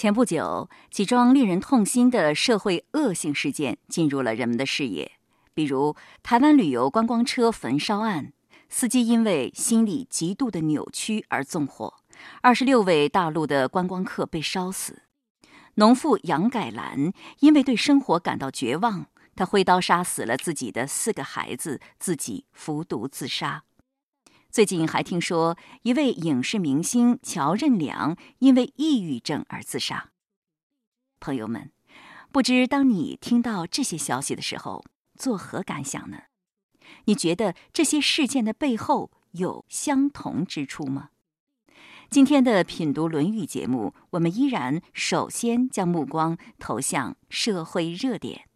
前不久，几桩令人痛心的社会恶性事件进入了人们的视野，比如台湾旅游观光车焚烧案，司机因为心理极度的扭曲而纵火，二十六位大陆的观光客被烧死；农妇杨改兰因为对生活感到绝望，她挥刀杀死了自己的四个孩子，自己服毒自杀。最近还听说一位影视明星乔任梁因为抑郁症而自杀。朋友们，不知当你听到这些消息的时候，作何感想呢？你觉得这些事件的背后有相同之处吗？今天的品读《论语》节目，我们依然首先将目光投向社会热点。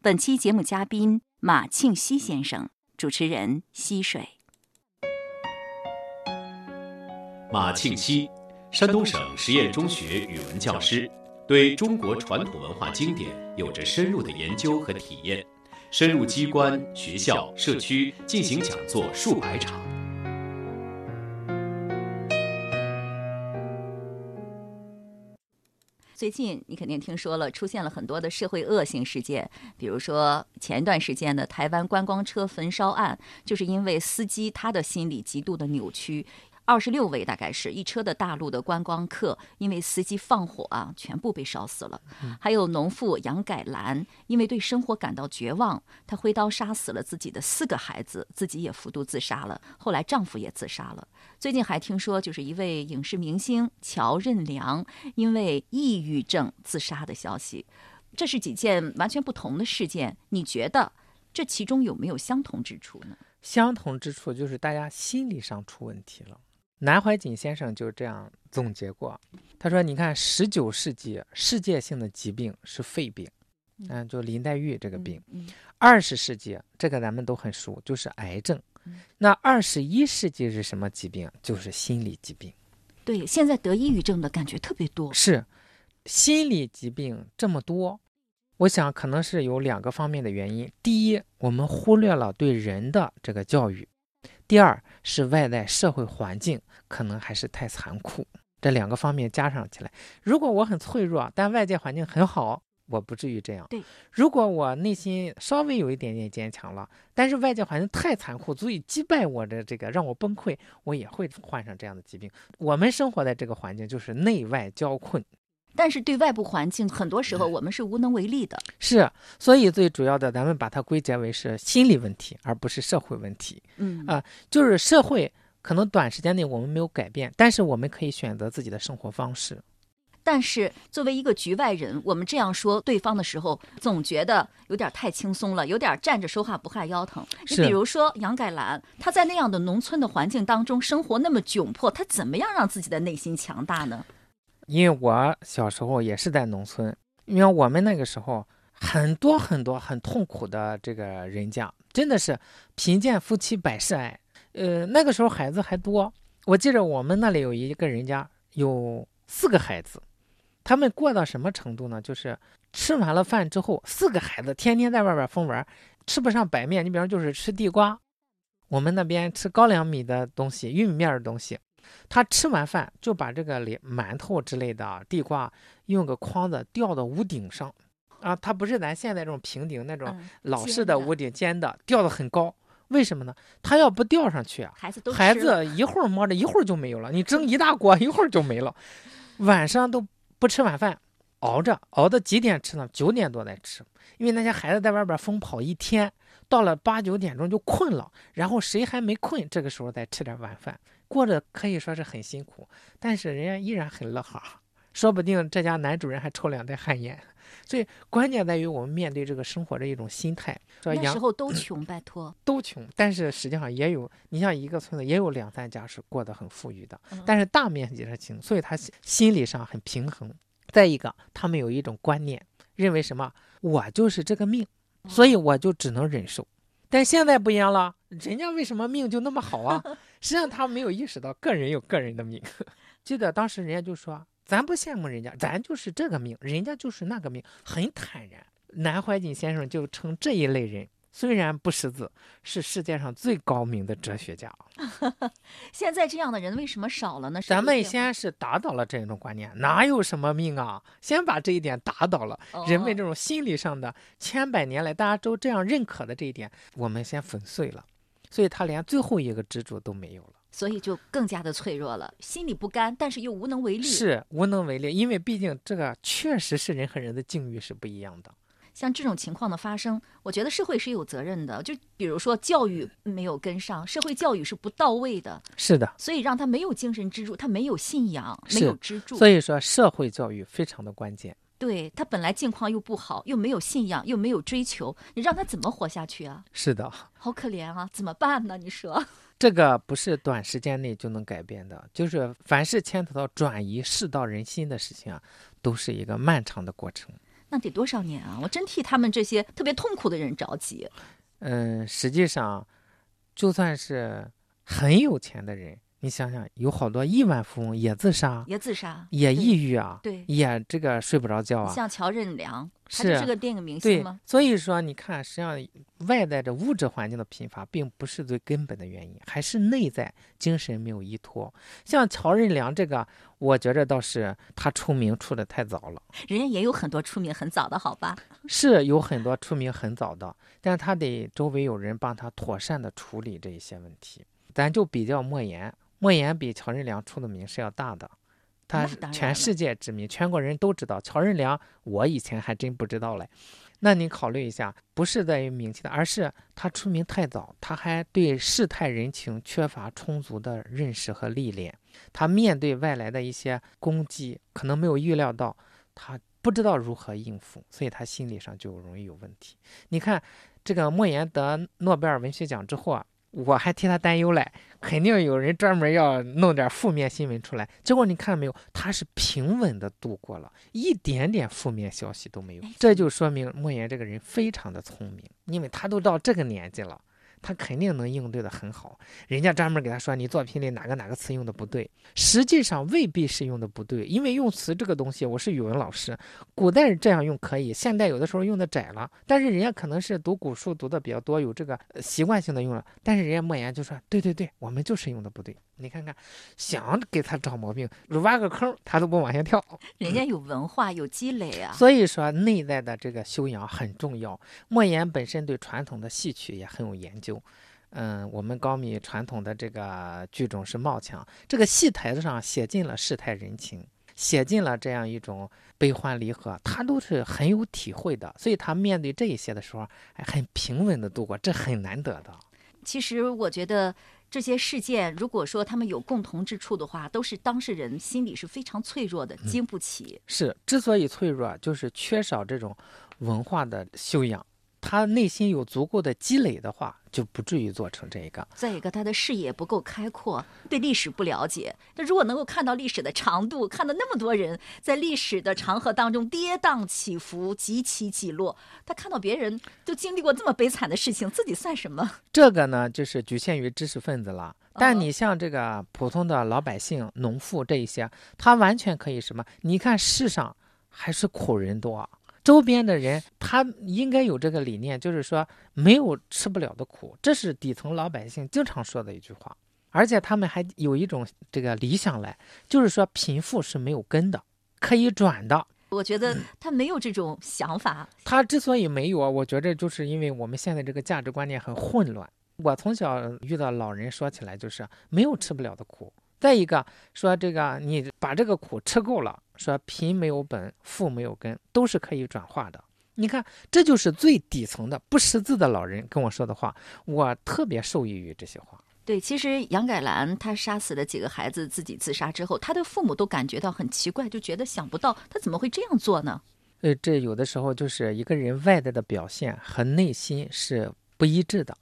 本期节目嘉宾马庆西先生，主持人溪水。马庆西，山东省实验中学语文教师，对中国传统文化经典有着深入的研究和体验，深入机关、学校、社区进行讲座数百场。最近你肯定听说了，出现了很多的社会恶性事件，比如说前一段时间的台湾观光车焚烧案，就是因为司机他的心理极度的扭曲。二十六位，大概是一车的大陆的观光客，因为司机放火啊，全部被烧死了。还有农妇杨改兰，因为对生活感到绝望，她挥刀杀死了自己的四个孩子，自己也服毒自杀了。后来丈夫也自杀了。最近还听说，就是一位影视明星乔任梁因为抑郁症自杀的消息。这是几件完全不同的事件，你觉得这其中有没有相同之处呢？相同之处就是大家心理上出问题了。南怀瑾先生就这样总结过，他说：“你看，十九世纪世界性的疾病是肺病，嗯，就林黛玉这个病；二十世纪这个咱们都很熟，就是癌症。那二十一世纪是什么疾病？就是心理疾病。对，现在得抑郁症的感觉特别多。是，心理疾病这么多，我想可能是有两个方面的原因。第一，我们忽略了对人的这个教育。”第二是外在社会环境可能还是太残酷，这两个方面加上起来，如果我很脆弱，但外界环境很好，我不至于这样。对，如果我内心稍微有一点点坚强了，但是外界环境太残酷，足以击败我的这个，让我崩溃，我也会患上这样的疾病。我们生活在这个环境就是内外交困。但是对外部环境，很多时候我们是无能为力的。是，所以最主要的，咱们把它归结为是心理问题，而不是社会问题。嗯啊，就是社会可能短时间内我们没有改变，但是我们可以选择自己的生活方式。但是作为一个局外人，我们这样说对方的时候，总觉得有点太轻松了，有点站着说话不害腰疼。你比如说杨改兰，她在那样的农村的环境当中生活那么窘迫，她怎么样让自己的内心强大呢？因为我小时候也是在农村，因为我们那个时候很多很多很痛苦的这个人家，真的是贫贱夫妻百事哀。呃，那个时候孩子还多，我记着我们那里有一个人家有四个孩子，他们过到什么程度呢？就是吃完了饭之后，四个孩子天天在外边疯玩，吃不上白面。你比方就是吃地瓜，我们那边吃高粱米的东西、玉米面的东西。他吃完饭就把这个连馒头之类的地瓜用个筐子吊到屋顶上，啊，他不是咱现在这种平顶那种老式的屋顶尖的，吊的很高。为什么呢？他要不吊上去啊，孩子都孩子一会儿摸着一会儿就没有了。你蒸一大锅一会儿就没了，晚上都不吃晚饭，熬着熬到几点吃呢？九点多再吃，因为那些孩子在外边疯跑一天，到了八九点钟就困了，然后谁还没困，这个时候再吃点晚饭。过着可以说是很辛苦，但是人家依然很乐呵，说不定这家男主人还抽两袋旱烟。所以关键在于我们面对这个生活的一种心态。说那时候都穷，拜托，都穷。但是实际上也有，你像一个村子也有两三家是过得很富裕的，但是大面积是穷，所以他心理上很平衡。再一个，他们有一种观念，认为什么我就是这个命，所以我就只能忍受。但现在不一样了，人家为什么命就那么好啊？实际上他没有意识到个人有个人的命。记得当时人家就说：“咱不羡慕人家，咱就是这个命，人家就是那个命，很坦然。”南怀瑾先生就称这一类人虽然不识字，是世界上最高明的哲学家。现在这样的人为什么少了呢？咱们先是打倒了这种观念，哪有什么命啊？先把这一点打倒了，人们这种心理上的千百年来大家都这样认可的这一点，我们先粉碎了，所以他连最后一个支柱都没有了，所以就更加的脆弱了，心里不甘，但是又无能为力。是无能为力，因为毕竟这个确实是人和人的境遇是不一样的。像这种情况的发生，我觉得社会是有责任的。就比如说教育没有跟上，社会教育是不到位的。是的，所以让他没有精神支柱，他没有信仰，没有支柱。所以说社会教育非常的关键。对他本来境况又不好，又没有信仰，又没有追求，你让他怎么活下去啊？是的，好可怜啊！怎么办呢？你说 这个不是短时间内就能改变的，就是凡是牵扯到转移世道人心的事情啊，都是一个漫长的过程。那得多少年啊！我真替他们这些特别痛苦的人着急。嗯，实际上，就算是很有钱的人。你想想，有好多亿万富翁也自杀，也自杀，也抑郁啊，对，也这个睡不着觉啊。像乔任梁，他就是个电影明星吗？所以说，你看，实际上外在的物质环境的贫乏，并不是最根本的原因，还是内在精神没有依托。像乔任梁这个，我觉着倒是他出名出的太早了。人家也有很多出名很早的，好吧？是有很多出名很早的，但是他得周围有人帮他妥善的处理这一些问题。咱就比较莫言。莫言比乔任梁出的名是要大的，他全世界知名，全国人都知道。乔任梁，我以前还真不知道嘞。那你考虑一下，不是在于名气的，而是他出名太早，他还对世态人情缺乏充足的认识和历练。他面对外来的一些攻击，可能没有预料到，他不知道如何应付，所以他心理上就容易有问题。你看，这个莫言得诺贝尔文学奖之后啊。我还替他担忧嘞，肯定有人专门要弄点负面新闻出来。结果你看到没有，他是平稳的度过了，一点点负面消息都没有。这就说明莫言这个人非常的聪明，因为他都到这个年纪了。他肯定能应对的很好，人家专门给他说你作品里哪个哪个词用的不对，实际上未必是用的不对，因为用词这个东西，我是语文老师，古代这样用可以，现代有的时候用的窄了，但是人家可能是读古书读的比较多，有这个习惯性的用了，但是人家莫言就说对对对，我们就是用的不对。你看看，想给他找毛病，挖个坑他都不往下跳。人家有文化，有积累啊。所以说，内在的这个修养很重要。莫言本身对传统的戏曲也很有研究。嗯，我们高米传统的这个剧种是冒腔，这个戏台子上写尽了世态人情，写尽了这样一种悲欢离合，他都是很有体会的。所以他面对这一些的时候，很平稳的度过，这很难得的。其实我觉得。这些事件，如果说他们有共同之处的话，都是当事人心里是非常脆弱的，经不起。是，之所以脆弱，就是缺少这种文化的修养。他内心有足够的积累的话，就不至于做成这个。再一个，他的视野不够开阔，对历史不了解。那如果能够看到历史的长度，看到那么多人在历史的长河当中跌宕起伏、几起几落，他看到别人都经历过这么悲惨的事情，自己算什么？这个呢，就是局限于知识分子了。但你像这个普通的老百姓、农妇这一些，他完全可以什么？你看世上还是苦人多。周边的人，他应该有这个理念，就是说没有吃不了的苦，这是底层老百姓经常说的一句话。而且他们还有一种这个理想来，就是说贫富是没有根的，可以转的。我觉得他没有这种想法。他之所以没有啊，我觉得就是因为我们现在这个价值观念很混乱。我从小遇到老人说起来，就是没有吃不了的苦。再一个说这个，你把这个苦吃够了，说贫没有本，富没有根，都是可以转化的。你看，这就是最底层的不识字的老人跟我说的话，我特别受益于这些话。对，其实杨改兰他杀死了几个孩子，自己自杀之后，他的父母都感觉到很奇怪，就觉得想不到他怎么会这样做呢？呃，这有的时候就是一个人外在的表现和内心是不一致的。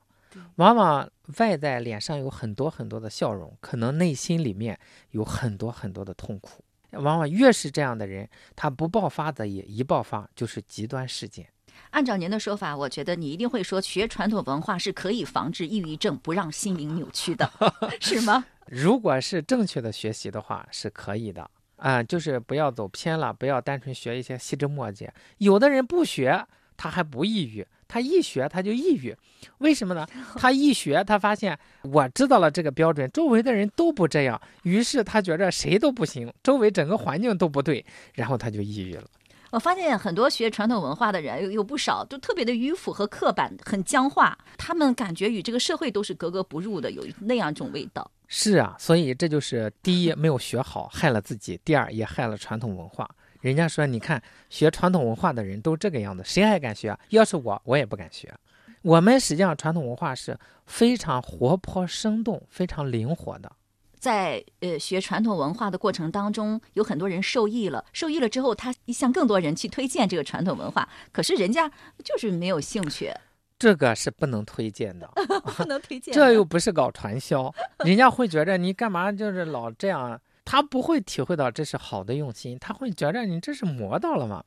往往外在脸上有很多很多的笑容，可能内心里面有很多很多的痛苦。往往越是这样的人，他不爆发的也一爆发就是极端事件。按照您的说法，我觉得你一定会说，学传统文化是可以防治抑郁症，不让心灵扭曲的，是吗？如果是正确的学习的话，是可以的啊，就是不要走偏了，不要单纯学一些细枝末节。有的人不学。他还不抑郁，他一学他就抑郁，为什么呢？他一学他发现我知道了这个标准，周围的人都不这样，于是他觉着谁都不行，周围整个环境都不对，然后他就抑郁了。我发现很多学传统文化的人有有不少都特别的迂腐和刻板，很僵化，他们感觉与这个社会都是格格不入的，有那样一种味道。是啊，所以这就是第一没有学好，害了自己；第二也害了传统文化。人家说，你看学传统文化的人都这个样子，谁还敢学？要是我，我也不敢学。我们实际上传统文化是非常活泼生动、非常灵活的。在呃学传统文化的过程当中，有很多人受益了，受益了之后，他向更多人去推荐这个传统文化，可是人家就是没有兴趣，这个是不能推荐的，不能推荐。这又不是搞传销，人家会觉着你干嘛就是老这样。他不会体会到这是好的用心，他会觉着你这是磨到了嘛。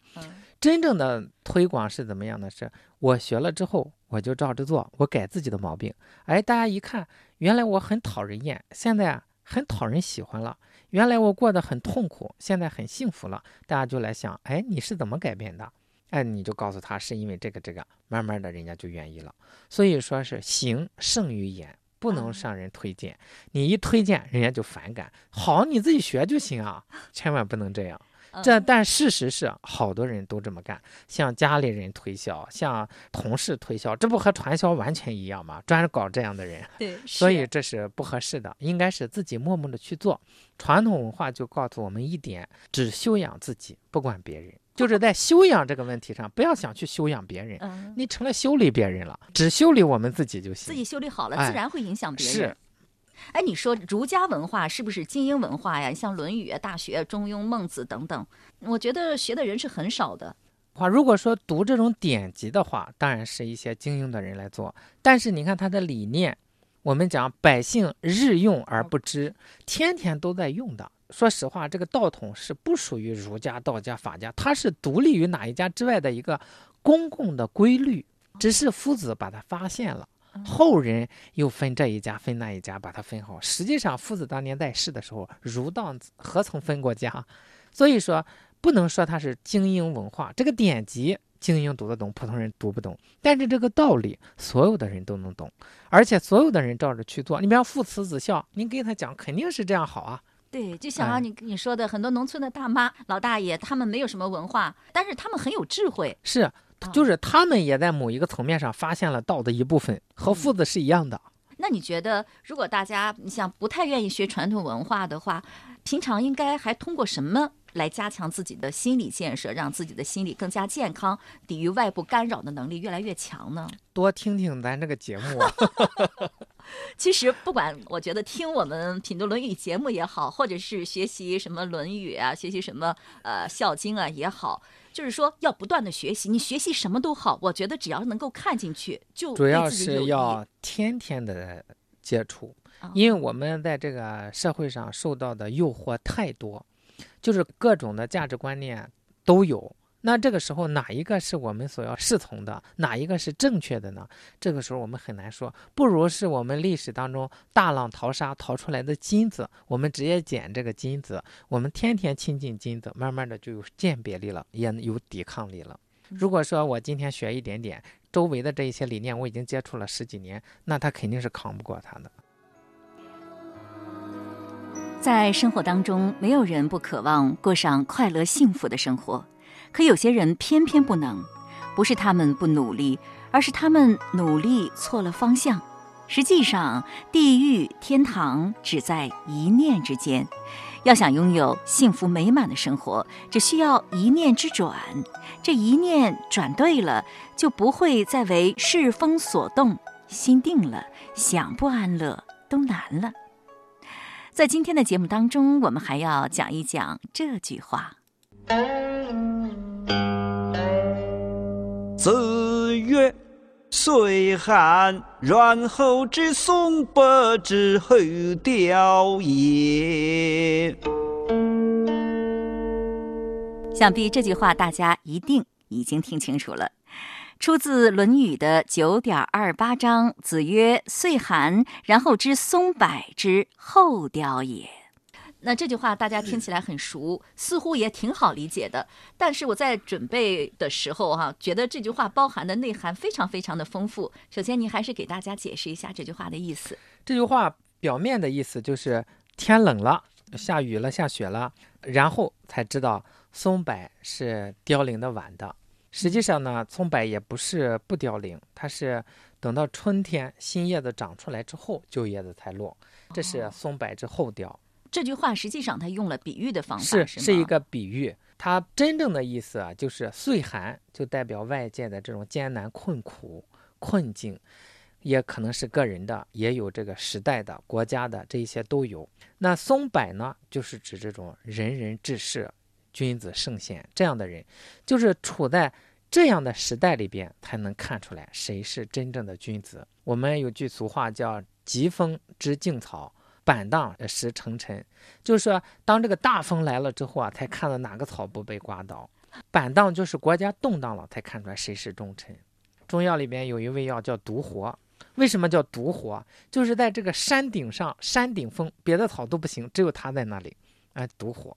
真正的推广是怎么样的？是我学了之后，我就照着做，我改自己的毛病。哎，大家一看，原来我很讨人厌，现在很讨人喜欢了。原来我过得很痛苦，现在很幸福了。大家就来想，哎，你是怎么改变的？哎，你就告诉他是因为这个这个，慢慢的人家就愿意了。所以说是行胜于言。不能向人推荐，你一推荐，人家就反感。好，你自己学就行啊，千万不能这样。这但事实是，好多人都这么干，向家里人推销，向同事推销，这不和传销完全一样吗？专搞这样的人，对，所以这是不合适的，应该是自己默默的去做。传统文化就告诉我们一点：只修养自己，不管别人。就是在修养这个问题上，不要想去修养别人，你成了修理别人了，只修理我们自己就行。自己修理好了，自然会影响别人。是，哎，你说儒家文化是不是精英文化呀？像《论语》《大学》《中庸》《孟子》等等，我觉得学的人是很少的。话如果说读这种典籍的话，当然是一些精英的人来做。但是你看他的理念，我们讲百姓日用而不知，天天都在用的。说实话，这个道统是不属于儒家、道家、法家，它是独立于哪一家之外的一个公共的规律。只是夫子把它发现了，后人又分这一家分那一家，把它分好。实际上，夫子当年在世的时候，儒道何曾分过家？所以说，不能说它是精英文化。这个典籍精英读得懂，普通人读不懂。但是这个道理，所有的人都能懂，而且所有的人照着去做。你比方父慈子孝，您给他讲，肯定是这样好啊。对，就像你你说的，很多农村的大妈、老大爷，他们没有什么文化，但是他们很有智慧。是，就是他们也在某一个层面上发现了道的一部分，和父子是一样的。那你觉得，如果大家你想不太愿意学传统文化的话，平常应该还通过什么来加强自己的心理建设，让自己的心理更加健康，抵御外部干扰的能力越来越强呢？多听听咱这个节目。其实不管，我觉得听我们品读《论语》节目也好，或者是学习什么《论语》啊，学习什么呃《孝经》啊也好，就是说要不断的学习。你学习什么都好，我觉得只要能够看进去，就主要是要天天的接触，因为我们在这个社会上受到的诱惑太多，就是各种的价值观念都有。那这个时候哪一个是我们所要侍从的，哪一个是正确的呢？这个时候我们很难说，不如是我们历史当中大浪淘沙淘出来的金子，我们直接捡这个金子，我们天天亲近金子，慢慢的就有鉴别力了，也有抵抗力了。如果说我今天学一点点，周围的这一些理念我已经接触了十几年，那他肯定是扛不过他的。在生活当中，没有人不渴望过上快乐幸福的生活。可有些人偏偏不能，不是他们不努力，而是他们努力错了方向。实际上，地狱、天堂只在一念之间。要想拥有幸福美满的生活，只需要一念之转。这一念转对了，就不会再为世风所动。心定了，想不安乐都难了。在今天的节目当中，我们还要讲一讲这句话。子曰：“岁寒，然后知松柏之后凋也。”想必这句话大家一定已经听清楚了，出自《论语》的九点二八章。子曰：“岁寒，然后知松柏之后凋也。”那这句话大家听起来很熟，似乎也挺好理解的。但是我在准备的时候哈、觉得这句话包含的内涵非常非常的丰富。首先，您还是给大家解释一下这句话的意思。这句话表面的意思就是天冷了，下雨了，下雪了，然后才知道松柏是凋零的晚的。实际上呢，松柏也不是不凋零，它是等到春天新叶子长出来之后，旧叶子才落，这是哦。松柏之后凋。这句话实际上它用了比喻的方法，是是是一个比喻，它真正的意思啊，就是岁寒，就代表外界的这种艰难困苦困境，也可能是个人的，也有这个时代的、国家的，这一些都有。那松柏呢，就是指这种仁人志士、君子圣贤这样的人，就是处在这样的时代里边，才能看出来谁是真正的君子。我们有句俗话叫“疾风知劲草”。板荡识成尘，就是说，当这个大风来了之后啊，才看到哪个草不被刮倒。板荡就是国家动荡了，才看出来谁是忠臣。中药里边有一味药叫独活，为什么叫独活？就是在这个山顶上，山顶峰，别的草都不行，只有它在那里，哎，独活。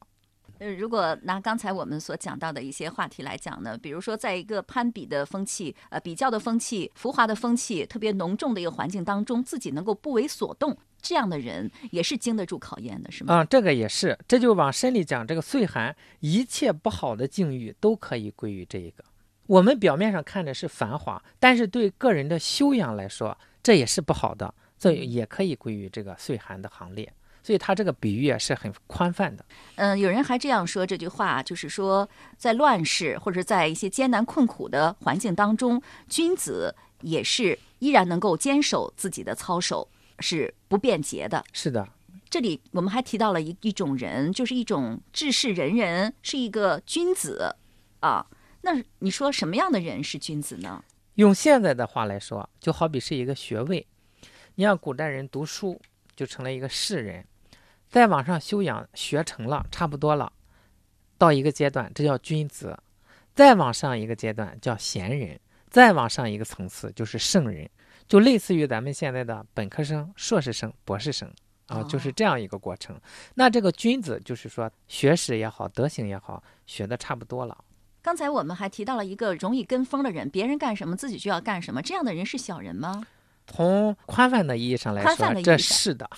呃，如果拿刚才我们所讲到的一些话题来讲呢，比如说在一个攀比的风气、呃比较的风气、浮华的风气特别浓重的一个环境当中，自己能够不为所动，这样的人也是经得住考验的，是吗？啊、这个也是，这就往深里讲，这个岁寒，一切不好的境遇都可以归于这一个。我们表面上看着是繁华，但是对个人的修养来说，这也是不好的，所以也可以归于这个岁寒的行列。所以他这个比喻啊是很宽泛的。嗯、有人还这样说这句话，就是说，在乱世或者在一些艰难困苦的环境当中，君子也是依然能够坚守自己的操守，是不便捷的。是的，这里我们还提到了一一种人，就是一种治世仁人，是一个君子啊。那你说什么样的人是君子呢？用现在的话来说，就好比是一个学位。你让古代人读书，就成了一个士人，再往上修养，学成了，差不多了，到一个阶段，这叫君子；再往上一个阶段叫贤人；再往上一个层次就是圣人，就类似于咱们现在的本科生、硕士生、博士生啊，就是这样一个过程。那这个君子就是说，学识也好，德行也好，学的差不多了。刚才我们还提到了一个容易跟风的人，别人干什么自己就要干什么，这样的人是小人吗？从宽泛的意义上来说，宽泛的意义上这是的。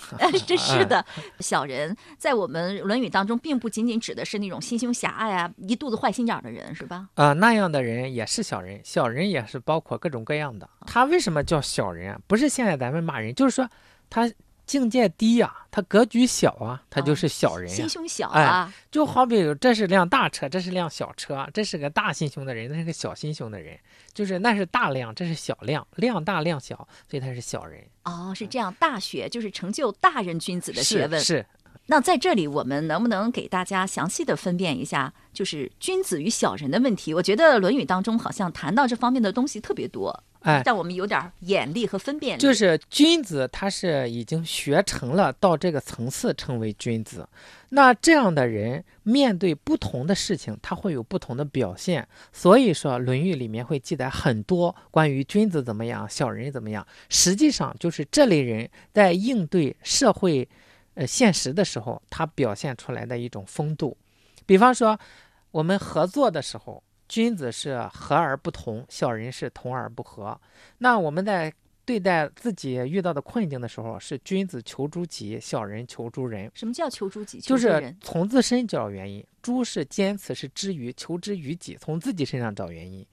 这是的，小人在我们《论语》当中，并不仅仅指的是那种心胸狭隘啊、一肚子坏心眼儿的人，是吧？啊、那样的人也是小人，小人也是包括各种各样的。他为什么叫小人啊？不是现在咱们骂人，就是说他境界低呀、他格局小啊，他就是小人呀、心胸小哎啊。就好比这是辆大车，这是辆小车，这是个大心胸的人，那是个小心胸的人，就是那是大量，这是小量，量大量小，所以他是小人。哦，是这样，大学就是成就大人君子的学问。是是，那在这里，我们能不能给大家详细的分辨一下，就是君子与小人的问题？我觉得《论语》当中好像谈到这方面的东西特别多，哎，让我们有点儿眼力和分辨力。就是君子，他是已经学成了，到这个层次称为君子。那这样的人面对不同的事情，他会有不同的表现。所以说，《论语》里面会记载很多关于君子怎么样，小人怎么样。实际上，就是这类人在应对社会，呃现实的时候，他表现出来的一种风度。比方说，我们合作的时候，君子是和而不同，小人是同而不和。那我们在对待自己遇到的困境的时候，是君子求诸己，小人求诸人，什么叫求诸己？就是从自身找原因。诸是坚持是之于，求之于己，从自己身上找原因；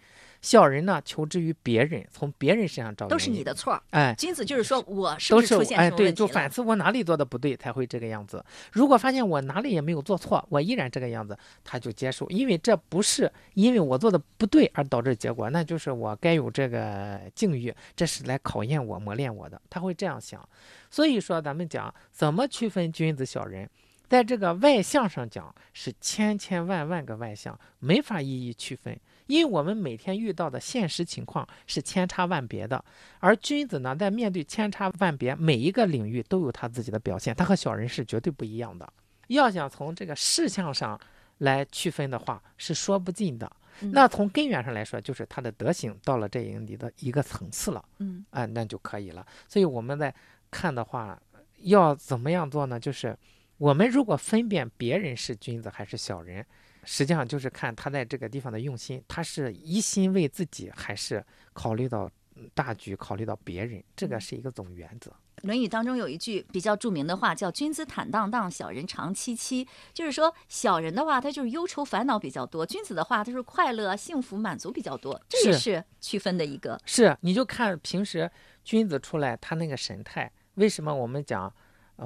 小人呢，求之于别人，从别人身上找原因。都是你的错。哎。君子就是说我是不都是是出现哎，对？就反思我哪里做的不对，才会这个样子。如果发现我哪里也没有做错，我依然这个样子，他就接受，因为这不是因为我做的不对而导致结果，那就是我该有这个境遇，这是来考验我、磨练我的。他会这样想。所以说，咱们讲怎么区分君子小人，在这个外相上讲是千千万万个外相，没法一一区分。因为我们每天遇到的现实情况是千差万别的，而君子呢，在面对千差万别，每一个领域都有他自己的表现，他和小人是绝对不一样的。要想从这个事项上来区分的话，是说不尽的。嗯那从根源上来说，就是他的德行到了这里的一个层次了，嗯啊，那就可以了。所以我们在看的话，要怎么样做呢？就是我们如果分辨别人是君子还是小人，实际上就是看他在这个地方的用心，他是一心为自己，还是考虑到大局，考虑到别人，这个是一个总原则。《论语》当中有一句比较著名的话，叫“君子坦荡荡，小人长戚戚”。就是说，小人的话，他就是忧愁烦恼比较多；君子的话，他是快乐、幸福、满足比较多。这也是区分的一个。是，你就看平时君子出来，他那个神态。为什么我们讲，呃，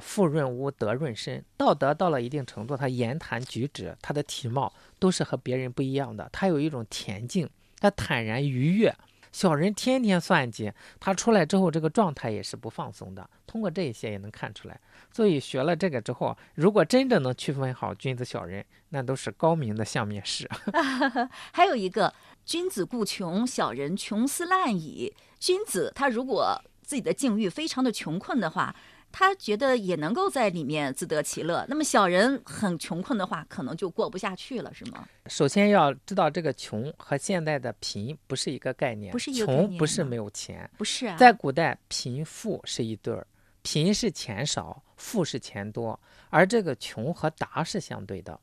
富润屋，德润身？道德到了一定程度，他言谈举止，他的体貌都是和别人不一样的。他有一种恬静，他坦然愉悦。小人天天算计，他出来之后，这个状态也是不放松的。通过这一些也能看出来。所以学了这个之后，如果真正能区分好君子小人，那都是高明的相面师。还有一个，君子固穷，小人穷斯滥矣。君子他如果自己的境遇非常的穷困的话。他觉得也能够在里面自得其乐。那么小人很穷困的话，可能就过不下去了，是吗？首先要知道，这个穷和现在的贫不是一个概念。不是一个穷不是没有钱，不是啊。在古代，贫富是一对儿，贫是钱少，富是钱多，而这个穷和达是相对的。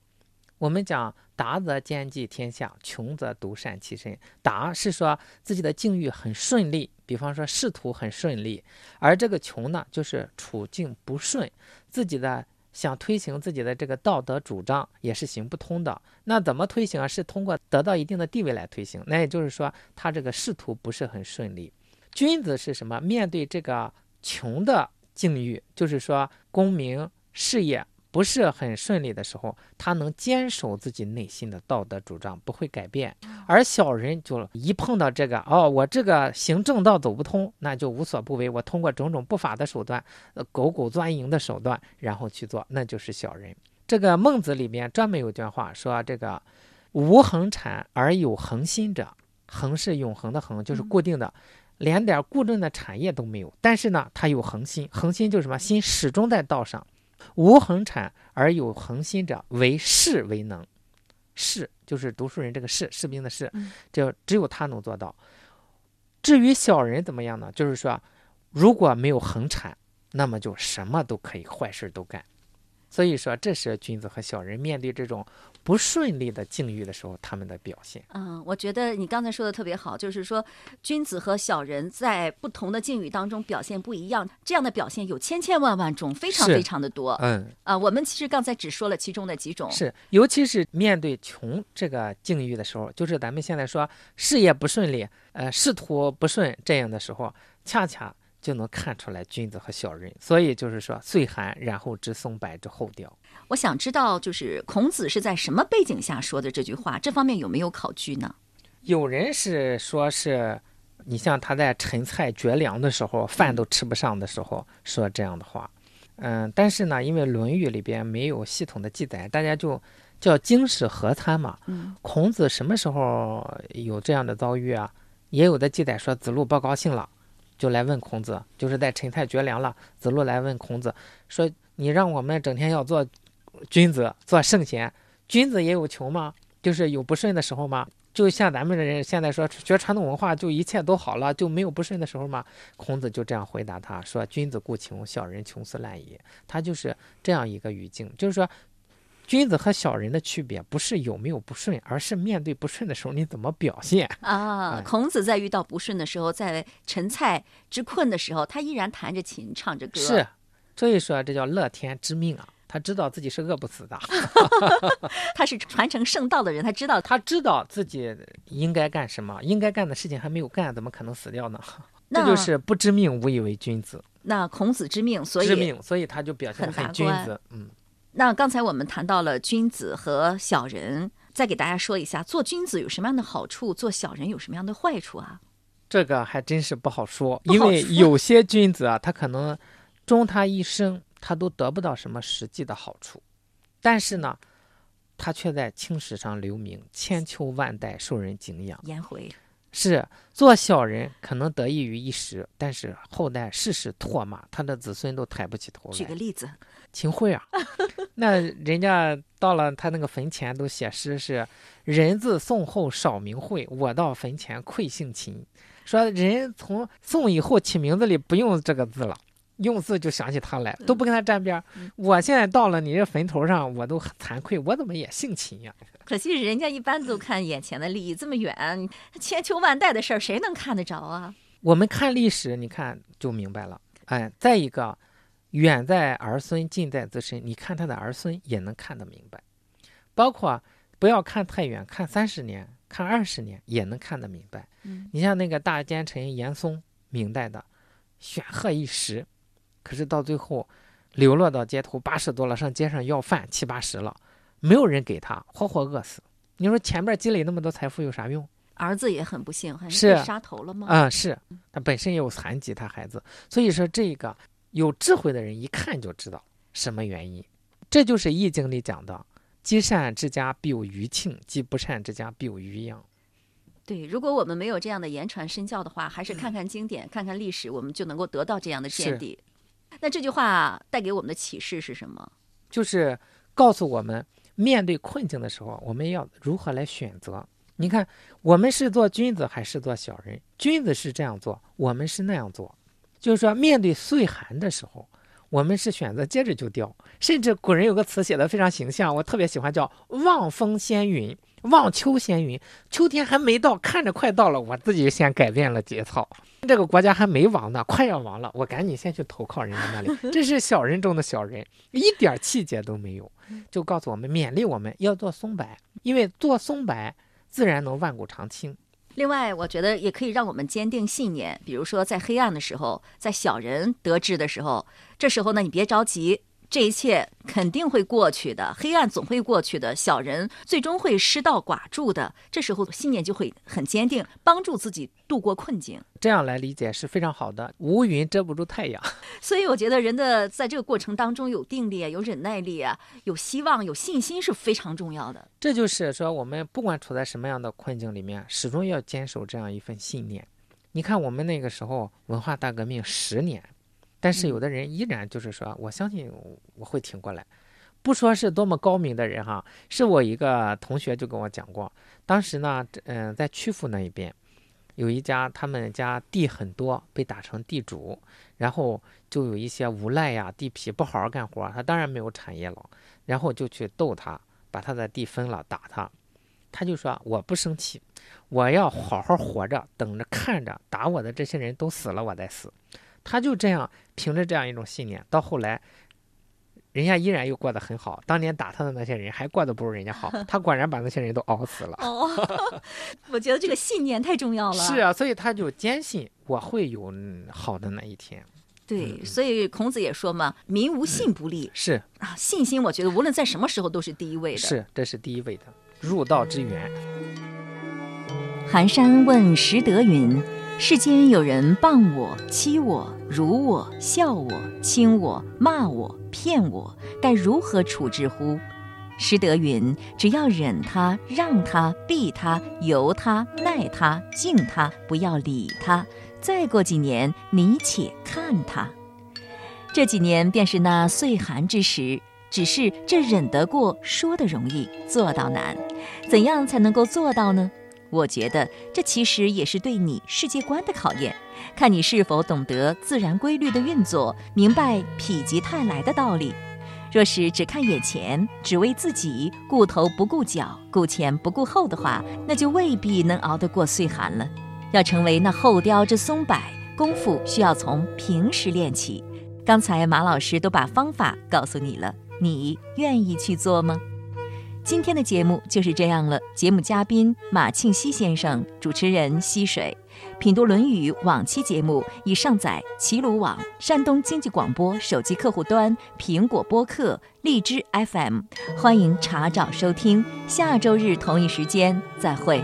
我们讲达则兼济天下，穷则独善其身。达是说自己的境遇很顺利，比方说仕途很顺利，而这个穷呢，就是处境不顺，自己的想推行自己的这个道德主张也是行不通的。那怎么推行啊？是通过得到一定的地位来推行。那也就是说，他这个仕途不是很顺利。君子是什么？面对这个穷的境遇，就是说功名事业。不是很顺利的时候，他能坚守自己内心的道德主张，不会改变。而小人就一碰到这个，哦，我这个行正道走不通，那就无所不为。我通过种种不法的手段，呃，狗狗钻营的手段，然后去做，那就是小人。这个孟子里面专门有句话说：“这个无恒产而有恒心者，恒是永恒的恒，就是固定的，连点固定的产业都没有。但是呢，他有恒心，恒心就是什么？心始终在道上。”无恒产而有恒心者，为士为能。士就是读书人，这个士士兵的士，就只有他能做到。至于小人怎么样呢？就是说，如果没有恒产，那么就什么都可以，坏事都干。所以说，这是君子和小人面对这种不顺利的境遇的时候，他们的表现。嗯，我觉得你刚才说的特别好，就是说，君子和小人在不同的境遇当中表现不一样，这样的表现有千千万万种，非常非常的多。嗯，啊，我们其实刚才只说了其中的几种。是，尤其是面对穷这个境遇的时候，就是咱们现在说事业不顺利，呃，仕途不顺这样的时候，恰恰。就能看出来君子和小人，所以就是说岁寒，然后知松柏之后凋。我想知道，就是孔子是在什么背景下说的这句话？这方面有没有考据呢？有人是说，是你像他在陈蔡绝粮的时候，饭都吃不上的时候说这样的话。嗯，但是呢，因为《论语》里边没有系统的记载，大家就叫经史合参嘛。嗯，孔子什么时候有这样的遭遇啊？也有的记载说子路不高兴了。就来问孔子，就是在陈蔡绝粮了。子路来问孔子，说：“你让我们整天要做君子，做圣贤，君子也有穷吗？就是有不顺的时候吗？就像咱们的人现在说学传统文化，就一切都好了，就没有不顺的时候吗？”孔子就这样回答他说：“君子固穷，小人穷斯滥矣。”他就是这样一个语境，就是说。君子和小人的区别不是有没有不顺，而是面对不顺的时候你怎么表现啊？孔子在遇到不顺的时候，在陈蔡之困的时候，他依然弹着琴，唱着歌。是，所以说这叫乐天知命啊！他知道自己是饿不死的。他是传承圣道的人，他知道他知道自己应该干什么，应该干的事情还没有干，怎么可能死掉呢？这就是不知命，无以为君子。那孔子知命，所以知命，所以他就表现很君子。嗯。那刚才我们谈到了君子和小人，再给大家说一下，做君子有什么样的好处，做小人有什么样的坏处啊？这个还真是不好说，因为有些君子啊，他可能终他一生，他都得不到什么实际的好处，但是呢，他却在青史上留名，千秋万代受人敬仰。颜回是做小人，可能得益于一时，但是后代世世唾骂，他的子孙都抬不起头来。举个例子。秦桧啊，那人家到了他那个坟前都写诗是“人自宋后少名讳，我到坟前愧姓秦”，说人从宋以后起名字里不用这个字了，用字就想起他来，都不跟他沾边儿。我现在到了你这坟头上，我都很惭愧，我怎么也姓秦呀？可惜人家一般都看眼前的利益，这么远千秋万代的事儿，谁能看得着啊？我们看历史，你看就明白了。哎，再一个，远在儿孙，近在自身，你看他的儿孙也能看得明白。包括不要看太远，看三十年，看二十年也能看得明白。嗯，你像那个大奸臣严嵩，明代的，显赫一时，可是到最后流落到街头，八十多了，上街上要饭，七八十了，没有人给他，活活饿死。你说前面积累那么多财富有啥用？儿子也很不幸，还是被杀头了吗？啊、是他本身也有残疾，他孩子，所以说这个有智慧的人一看就知道什么原因，这就是《易经》里讲的“积善之家必有余庆，积不善之家必有余殃对，如果我们没有这样的言传身教的话，还是看看经典，看看历史，我们就能够得到这样的见地。那这句话带给我们的启示是什么？”，就是告诉我们，面对困境的时候，我们要如何来选择。你看，我们是做君子还是做小人？君子是这样做，我们是那样做。就是说，面对岁寒的时候，我们是选择接着就掉。甚至古人有个词写的非常形象，我特别喜欢，叫“望风先云，望秋先云”。秋天还没到，看着快到了，我自己先改变了节操。这个国家还没亡呢，快要亡了，我赶紧先去投靠人家那里。这是小人中的小人，一点气节都没有，就告诉我们，勉励我们要做松柏，因为做松柏自然能万古长青。另外，我觉得也可以让我们坚定信念。比如说，在黑暗的时候，在小人得志的时候，这时候呢，你别着急，这一切肯定会过去的，黑暗总会过去的，小人最终会失道寡助的。这时候信念就会很坚定，帮助自己度过困境。这样来理解是非常好的。乌云遮不住太阳，所以我觉得人的在这个过程当中有定力啊，有忍耐力啊，有希望、有信心是非常重要的。这就是说，我们不管处在什么样的困境里面，始终要坚守这样一份信念。你看，我们那个时候文化大革命十年，但是有的人依然就是说，我相信我会挺过来。不说是多么高明的人哈，是我一个同学就跟我讲过，当时呢，嗯、在曲阜那一边。有一家，他们家地很多，被打成地主，然后就有一些无赖呀、地痞不好好干活，他当然没有产业了，然后就去斗他，把他的地分了，打他。他就说：“我不生气，我要好好活着，等着看着打我的这些人都死了，我再死。”他就这样凭着这样一种信念，到后来，人家依然又过得很好。当年打他的那些人还过得不如人家好，他果然把那些人都熬死了。哦，我觉得这个信念太重要了。是啊，所以他就坚信我会有嗯好的那一天。对，所以孔子也说嘛，“民无信不立是”啊，信心我觉得无论在什么时候都是第一位的。是，这是第一位的入道之源。寒山问拾得云：“世间有人谤我、欺我、辱我、笑我、轻我、骂我、骗我，该如何处置乎？”拾得云：“只要忍他、让他、避他、由他、耐他、敬他，不要理他。再过几年，你且看他。”这几年便是那岁寒之时，只是这忍得过，说的容易，做到难。怎样才能够做到呢？我觉得这其实也是对你世界观的考验，看你是否懂得自然规律的运作，明白否极泰来的道理。若是只看眼前，只为自己，顾头不顾脚，顾前不顾后的话，那就未必能熬得过岁寒了。要成为那后雕之松柏，功夫需要从平时练起。刚才马老师都把方法告诉你了，你愿意去做吗？今天的节目就是这样了。节目嘉宾马庆西先生，主持人溪水。品读《论语》往期节目已上载齐鲁网、山东经济广播手机客户端、苹果播客、荔枝 FM，欢迎查找收听。下周日同一时间再会。